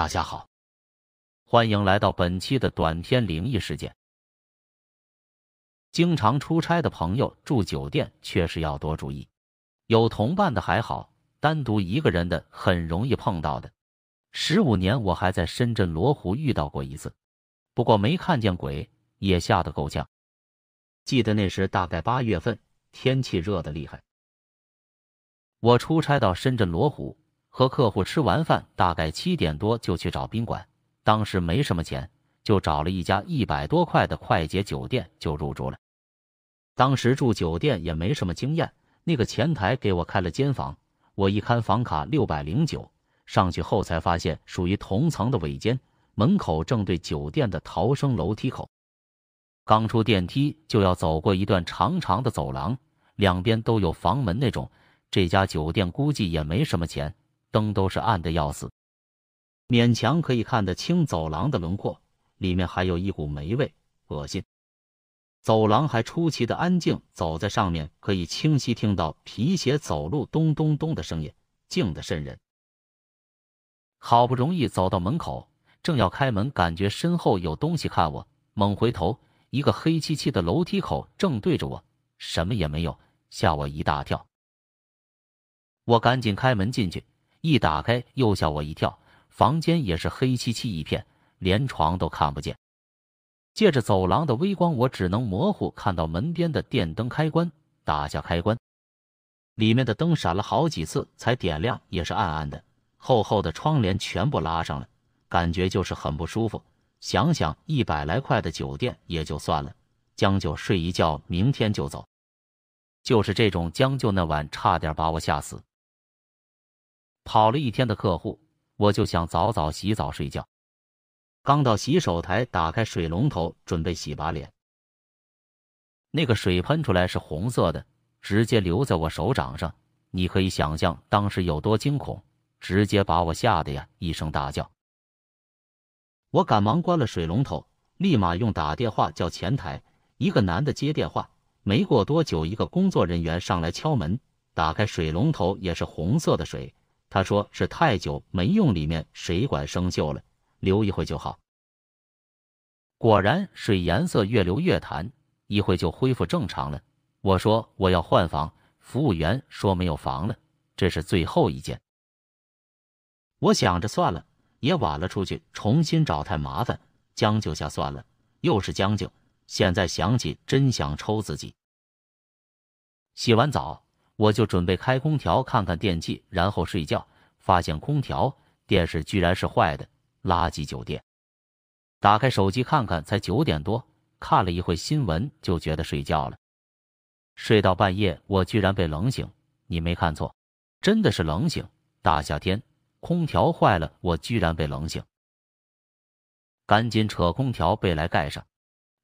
大家好，欢迎来到本期的短篇灵异事件。经常出差的朋友住酒店确实要多注意，有同伴的还好，单独一个人的很容易碰到的。十五年我还在深圳罗湖遇到过一次，不过没看见鬼，也吓得够呛。记得那时大概八月份，天气热的厉害。我出差到深圳罗湖。和客户吃完饭，大概七点多就去找宾馆。当时没什么钱，就找了一家一百多块的快捷酒店就入住了。当时住酒店也没什么经验，那个前台给我开了间房，我一看房卡六百零九，上去后才发现属于同层的尾间，门口正对酒店的逃生楼梯口。刚出电梯就要走过一段长长的走廊，两边都有房门那种。这家酒店估计也没什么钱。灯都是暗的要死，勉强可以看得清走廊的轮廓，里面还有一股霉味，恶心。走廊还出奇的安静，走在上面可以清晰听到皮鞋走路咚咚咚的声音，静得瘆人。好不容易走到门口，正要开门，感觉身后有东西看我，猛回头，一个黑漆漆的楼梯口正对着我，什么也没有，吓我一大跳。我赶紧开门进去。一打开，又吓我一跳。房间也是黑漆漆一片，连床都看不见。借着走廊的微光，我只能模糊看到门边的电灯开关。打下开关，里面的灯闪了好几次才点亮，也是暗暗的。厚厚的窗帘全部拉上了，感觉就是很不舒服。想想一百来块的酒店也就算了，将就睡一觉，明天就走。就是这种将就，那晚差点把我吓死。跑了一天的客户，我就想早早洗澡睡觉。刚到洗手台，打开水龙头准备洗把脸，那个水喷出来是红色的，直接流在我手掌上。你可以想象当时有多惊恐，直接把我吓得呀一声大叫。我赶忙关了水龙头，立马用打电话叫前台。一个男的接电话，没过多久，一个工作人员上来敲门，打开水龙头也是红色的水。他说是太久没用里面水管生锈了，流一会就好。果然水颜色越流越淡，一会就恢复正常了。我说我要换房，服务员说没有房了，这是最后一间。我想着算了，也晚了出去重新找太麻烦，将就下算了。又是将就，现在想起真想抽自己。洗完澡。我就准备开空调看看电器，然后睡觉。发现空调、电视居然是坏的，垃圾酒店。打开手机看看，才九点多，看了一会新闻就觉得睡觉了。睡到半夜，我居然被冷醒。你没看错，真的是冷醒。大夏天，空调坏了，我居然被冷醒。赶紧扯空调被来盖上。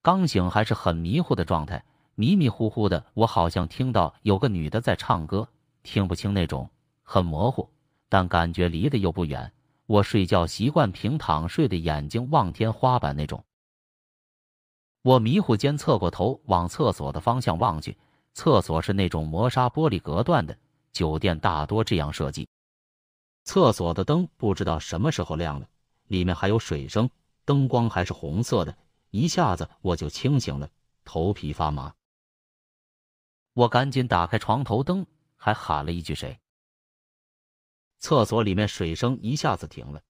刚醒还是很迷糊的状态。迷迷糊糊的，我好像听到有个女的在唱歌，听不清那种，很模糊，但感觉离得又不远。我睡觉习惯平躺睡的，眼睛望天花板那种。我迷糊间侧过头往厕所的方向望去，厕所是那种磨砂玻璃隔断的，酒店大多这样设计。厕所的灯不知道什么时候亮了，里面还有水声，灯光还是红色的，一下子我就清醒了，头皮发麻。我赶紧打开床头灯，还喊了一句“谁”。厕所里面水声一下子停了，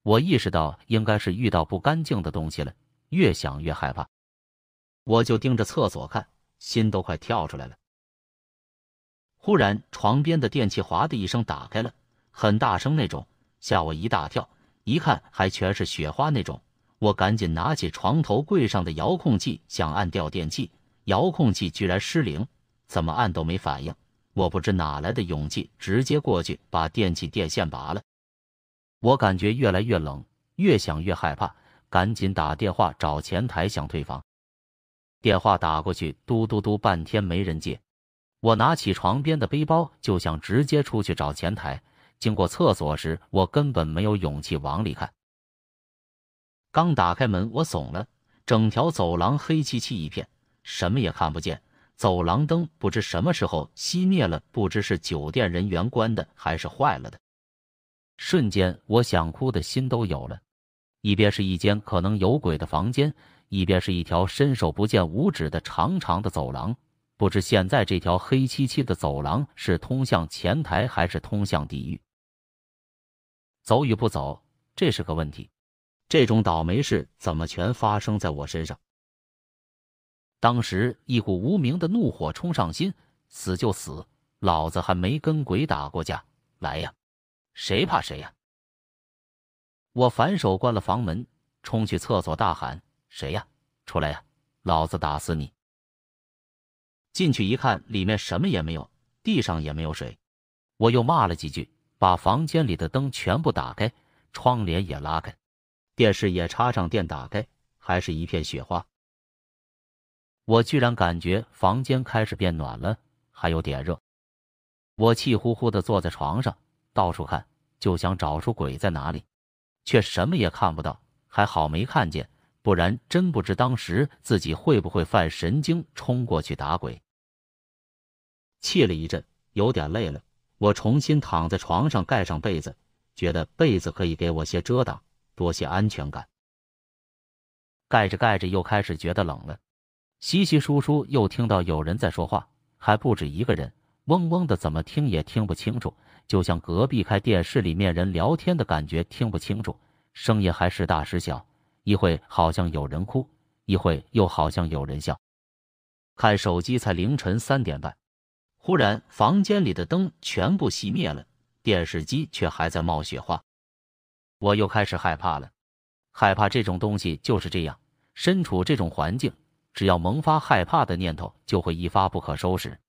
我意识到应该是遇到不干净的东西了，越想越害怕，我就盯着厕所看，心都快跳出来了。忽然，床边的电器“哗”的一声打开了，很大声那种，吓我一大跳。一看还全是雪花那种，我赶紧拿起床头柜上的遥控器想按掉电器，遥控器居然失灵。怎么按都没反应，我不知哪来的勇气，直接过去把电器电线拔了。我感觉越来越冷，越想越害怕，赶紧打电话找前台想退房。电话打过去，嘟嘟嘟，半天没人接。我拿起床边的背包就想直接出去找前台。经过厕所时，我根本没有勇气往里看。刚打开门，我怂了，整条走廊黑漆漆一片，什么也看不见。走廊灯不知什么时候熄灭了，不知是酒店人员关的还是坏了的。瞬间，我想哭的心都有了。一边是一间可能有鬼的房间，一边是一条伸手不见五指的长长的走廊。不知现在这条黑漆漆的走廊是通向前台还是通向地狱？走与不走，这是个问题。这种倒霉事怎么全发生在我身上？当时一股无名的怒火冲上心，死就死，老子还没跟鬼打过架，来呀，谁怕谁呀！我反手关了房门，冲去厕所大喊：“谁呀？出来呀！老子打死你！”进去一看，里面什么也没有，地上也没有水。我又骂了几句，把房间里的灯全部打开，窗帘也拉开，电视也插上电，打开，还是一片雪花。我居然感觉房间开始变暖了，还有点热。我气呼呼的坐在床上，到处看，就想找出鬼在哪里，却什么也看不到。还好没看见，不然真不知当时自己会不会犯神经，冲过去打鬼。气了一阵，有点累了，我重新躺在床上，盖上被子，觉得被子可以给我些遮挡，多些安全感。盖着盖着，又开始觉得冷了。稀稀疏疏又听到有人在说话，还不止一个人，嗡嗡的，怎么听也听不清楚，就像隔壁开电视里面人聊天的感觉，听不清楚，声音还时大时小，一会好像有人哭，一会又好像有人笑。看手机才凌晨三点半，忽然房间里的灯全部熄灭了，电视机却还在冒雪花，我又开始害怕了，害怕这种东西就是这样，身处这种环境。只要萌发害怕的念头，就会一发不可收拾。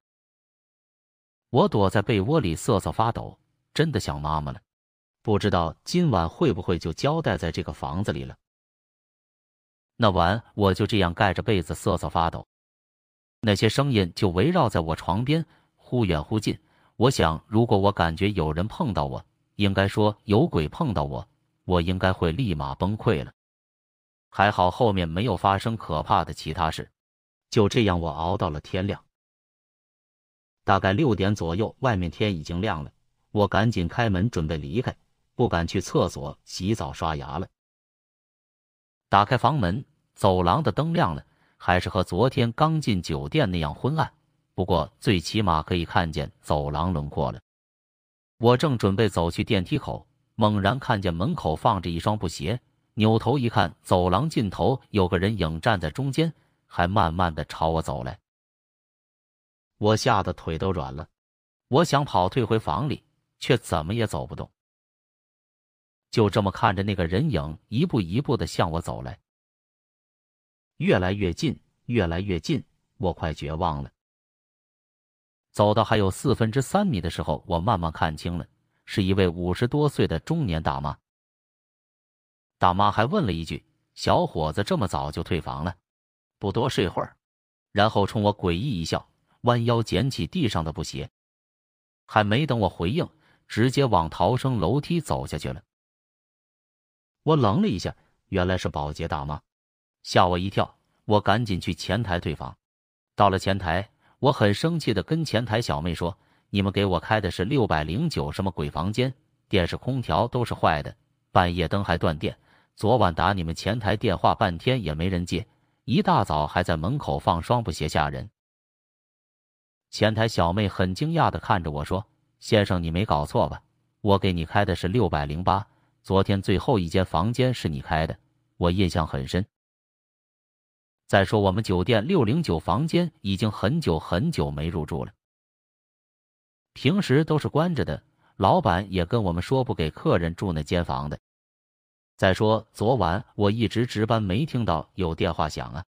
我躲在被窝里瑟瑟发抖，真的想妈妈了。不知道今晚会不会就交代在这个房子里了。那晚我就这样盖着被子瑟瑟发抖，那些声音就围绕在我床边，忽远忽近。我想，如果我感觉有人碰到我，应该说有鬼碰到我，我应该会立马崩溃了。还好后面没有发生可怕的其他事，就这样我熬到了天亮。大概六点左右，外面天已经亮了，我赶紧开门准备离开，不敢去厕所洗澡刷牙了。打开房门，走廊的灯亮了，还是和昨天刚进酒店那样昏暗，不过最起码可以看见走廊轮廓了。我正准备走去电梯口，猛然看见门口放着一双布鞋。扭头一看，走廊尽头有个人影站在中间，还慢慢的朝我走来。我吓得腿都软了，我想跑退回房里，却怎么也走不动。就这么看着那个人影一步一步的向我走来，越来越近，越来越近，我快绝望了。走到还有四分之三米的时候，我慢慢看清了，是一位五十多岁的中年大妈。大妈还问了一句：“小伙子这么早就退房了，不多睡会儿？”然后冲我诡异一笑，弯腰捡起地上的布鞋。还没等我回应，直接往逃生楼梯走下去了。我愣了一下，原来是保洁大妈，吓我一跳。我赶紧去前台退房。到了前台，我很生气的跟前台小妹说：“你们给我开的是六百零九什么鬼房间？电视、空调都是坏的，半夜灯还断电。”昨晚打你们前台电话半天也没人接，一大早还在门口放双布鞋吓人。前台小妹很惊讶的看着我说：“先生，你没搞错吧？我给你开的是六百零八，昨天最后一间房间是你开的，我印象很深。再说我们酒店六零九房间已经很久很久没入住了，平时都是关着的，老板也跟我们说不给客人住那间房的。”再说，昨晚我一直值班，没听到有电话响啊。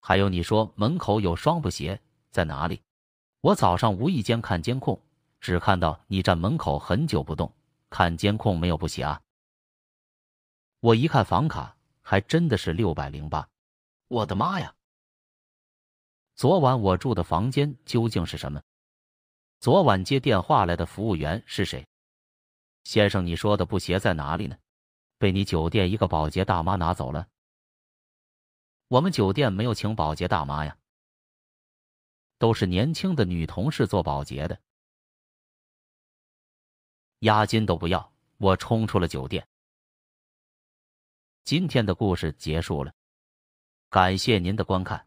还有，你说门口有双布鞋，在哪里？我早上无意间看监控，只看到你站门口很久不动，看监控没有布鞋啊。我一看房卡，还真的是六百零八。我的妈呀！昨晚我住的房间究竟是什么？昨晚接电话来的服务员是谁？先生，你说的布鞋在哪里呢？被你酒店一个保洁大妈拿走了。我们酒店没有请保洁大妈呀，都是年轻的女同事做保洁的，押金都不要，我冲出了酒店。今天的故事结束了，感谢您的观看。